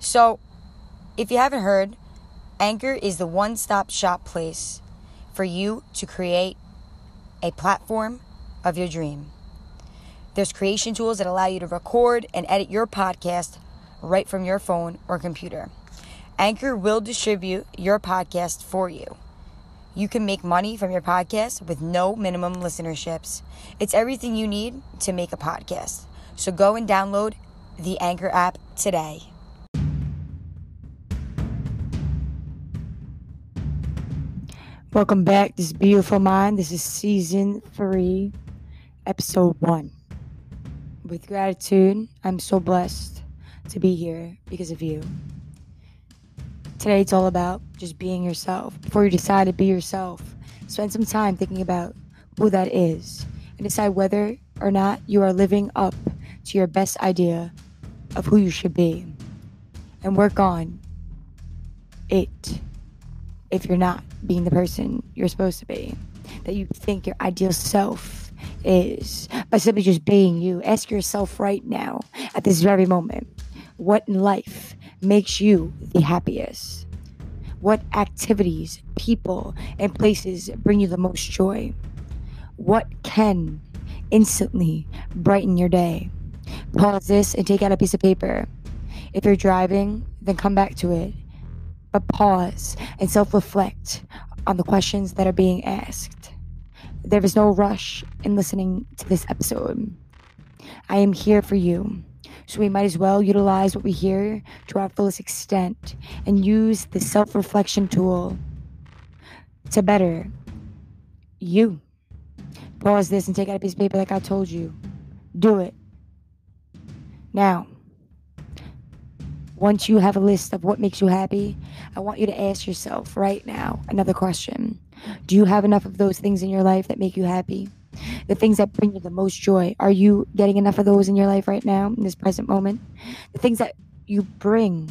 So, if you haven't heard, Anchor is the one stop shop place for you to create a platform of your dream. There's creation tools that allow you to record and edit your podcast right from your phone or computer. Anchor will distribute your podcast for you. You can make money from your podcast with no minimum listenerships. It's everything you need to make a podcast. So go and download the Anchor app today. Welcome back. This Be You Full Mind. This is season three, episode one. With gratitude, I'm so blessed to be here because of you. Today, it's all about just being yourself. Before you decide to be yourself, spend some time thinking about who that is and decide whether or not you are living up to your best idea of who you should be. And work on it if you're not being the person you're supposed to be, that you think your ideal self is by simply just being you. Ask yourself right now, at this very moment, what in life makes you the happiest? What activities, people, and places bring you the most joy? What can instantly brighten your day? Pause this and take out a piece of paper. If you're driving, then come back to it but pause and self reflect on the questions that are being asked. There is no rush in listening to this episode. I am here for you. So we might as well utilize what we hear to our fullest extent and use the self reflection tool to better you. Pause this and take out a piece of paper like I told you. Do it. Now, once you have a list of what makes you happy, I want you to ask yourself right now another question. Do you have enough of those things in your life that make you happy? The things that bring you the most joy. Are you getting enough of those in your life right now, in this present moment? The things that you bring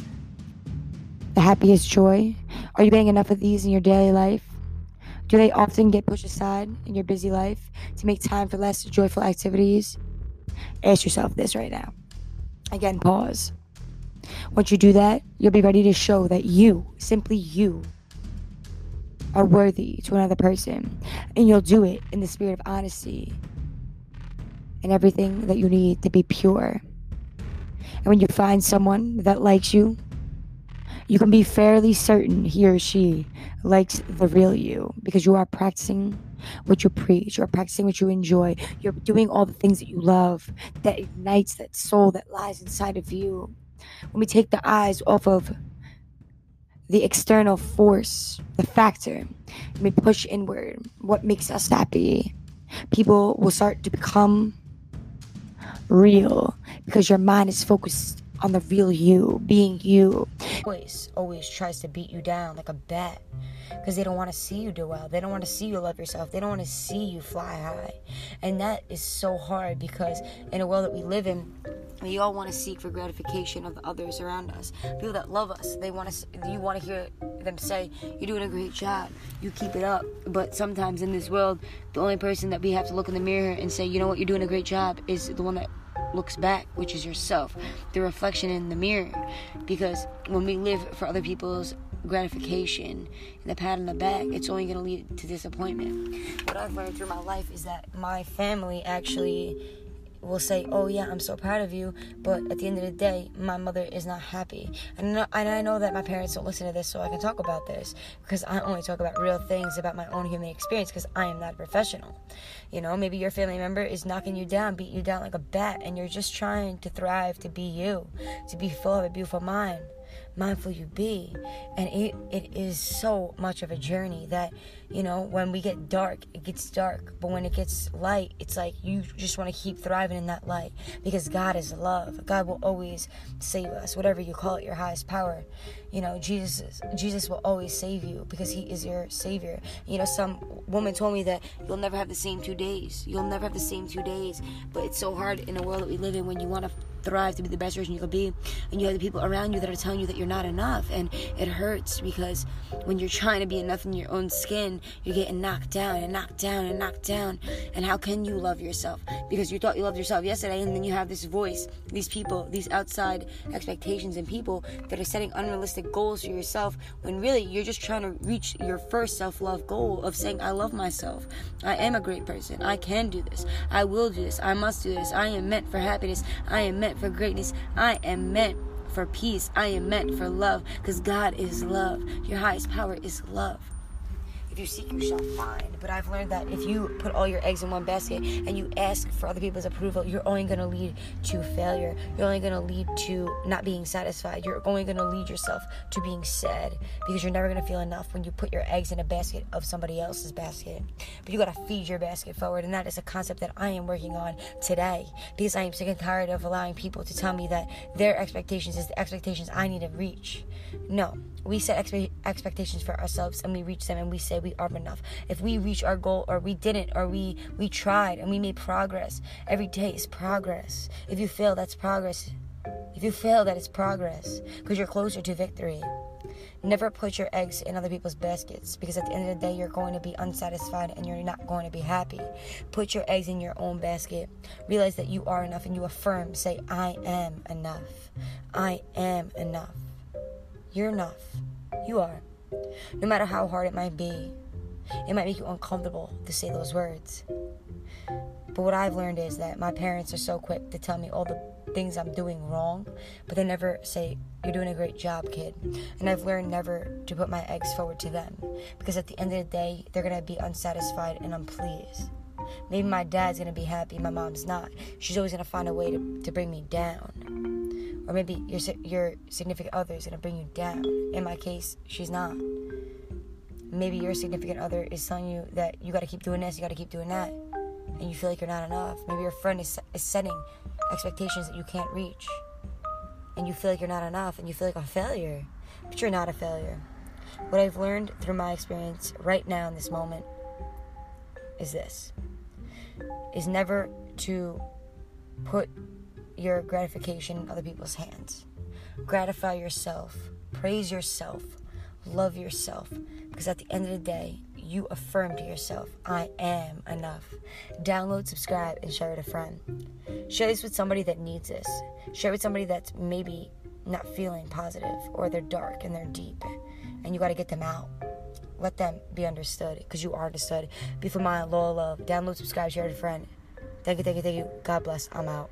the happiest joy. Are you getting enough of these in your daily life? Do they often get pushed aside in your busy life to make time for less joyful activities? Ask yourself this right now. Again, pause. Once you do that, you'll be ready to show that you, simply you, are worthy to another person. And you'll do it in the spirit of honesty and everything that you need to be pure. And when you find someone that likes you, you can be fairly certain he or she likes the real you because you are practicing what you preach, you're practicing what you enjoy, you're doing all the things that you love that ignites that soul that lies inside of you when we take the eyes off of the external force, the factor, and we push inward, what makes us happy, people will start to become real because your mind is focused on the real you, being you. Always, always tries to beat you down like a bat because they don't want to see you do well. They don't want to see you love yourself. They don't want to see you fly high. And that is so hard because in a world that we live in, we all want to seek for gratification of the others around us. People that love us, they want to. You want to hear them say, "You're doing a great job. You keep it up." But sometimes in this world, the only person that we have to look in the mirror and say, "You know what? You're doing a great job," is the one that looks back, which is yourself, the reflection in the mirror. Because when we live for other people's gratification and the pat on the back, it's only going to lead to disappointment. What I've learned through my life is that my family actually will say, "Oh yeah, I'm so proud of you," but at the end of the day, my mother is not happy. And, I know that my parents don't listen to this, so I can talk about this because I only talk about real things about my own human experience because I am not a professional. You know, maybe your family member is knocking you down, beat you down like a bat, and you're just trying to thrive, to be you, to be full of a beautiful mind mindful you be. And it, it is so much of a journey that, you know, when we get dark, it gets dark. But when it gets light, it's like you just want to keep thriving in that light because God is love. God will always save us, whatever you call it, your highest power. You know, Jesus Jesus will always save you because he is your savior. You know, some woman told me that you'll never have the same two days. You'll never have the same two days. But it's so hard in the world that we live in when you want to thrive to be the best version you could be and you have the people around you that are telling you that you're not enough and it hurts because when you're trying to be enough in your own skin you're getting knocked down and knocked down and knocked down. And how can you love yourself? Because you thought you loved yourself yesterday and then you have this voice these people these outside expectations and people that are setting unrealistic goals for yourself when really you're just trying to reach your first self-love goal of saying I love myself. I am a great person. I can do this. I will do this. I must do this. I am meant for happiness. I am meant for greatness. I am meant for peace. I am meant for love because God is love. Your highest power is love. You seek, you shall find. But I've learned that if you put all your eggs in one basket and you ask for other people's approval, you're only going to lead to failure. You're only going to lead to not being satisfied. You're only going to lead yourself to being sad because you're never going to feel enough when you put your eggs in a basket of somebody else's basket. But you got to feed your basket forward. And that is a concept that I am working on today because I am sick and tired of allowing people to tell me that their expectations is the expectations I need to reach. No, we set expe- expectations for ourselves and we reach them and we say we are enough. If we reach our goal or we didn't or we we tried and we made progress, every day is progress. If you fail, that's progress. If you fail, that is progress because you're closer to victory. Never put your eggs in other people's baskets because at the end of the day, you're going to be unsatisfied and you're not going to be happy. Put your eggs in your own basket. Realize that you are enough and you affirm. Say, I am enough. I am enough. You're enough. You are. No matter how hard it might be, it might make you uncomfortable to say those words. But what I've learned is that my parents are so quick to tell me all the things I'm doing wrong, but they never say, You're doing a great job, kid. And I've learned never to put my eggs forward to them because at the end of the day, they're going to be unsatisfied and unpleased. Maybe my dad's to be happy, my mom's not. She's always to find a way to, to bring me down or maybe your your significant other is gonna bring you down. In my case, she's not. Maybe your significant other is telling you that you got to keep doing this, you got to keep doing that, and you feel like you're not enough. Maybe your friend is is setting expectations that you can't reach, and you feel like you're not enough, and you feel like a failure, but you're not a failure. What I've learned through my experience right now in this moment is this: is never to put your gratification in other people's hands. Gratify yourself, praise yourself, love yourself, because at the end of the day, you affirm to yourself, I am enough. Download, subscribe, and share with a friend. Share this with somebody that needs this. Share with somebody that's maybe not feeling positive or they're dark and they're deep and you got to get them out. Let them be understood because you are understood. Be for my loyal love. Download, subscribe, share with a friend. Thank you, thank you, thank you. God bless. I'm out.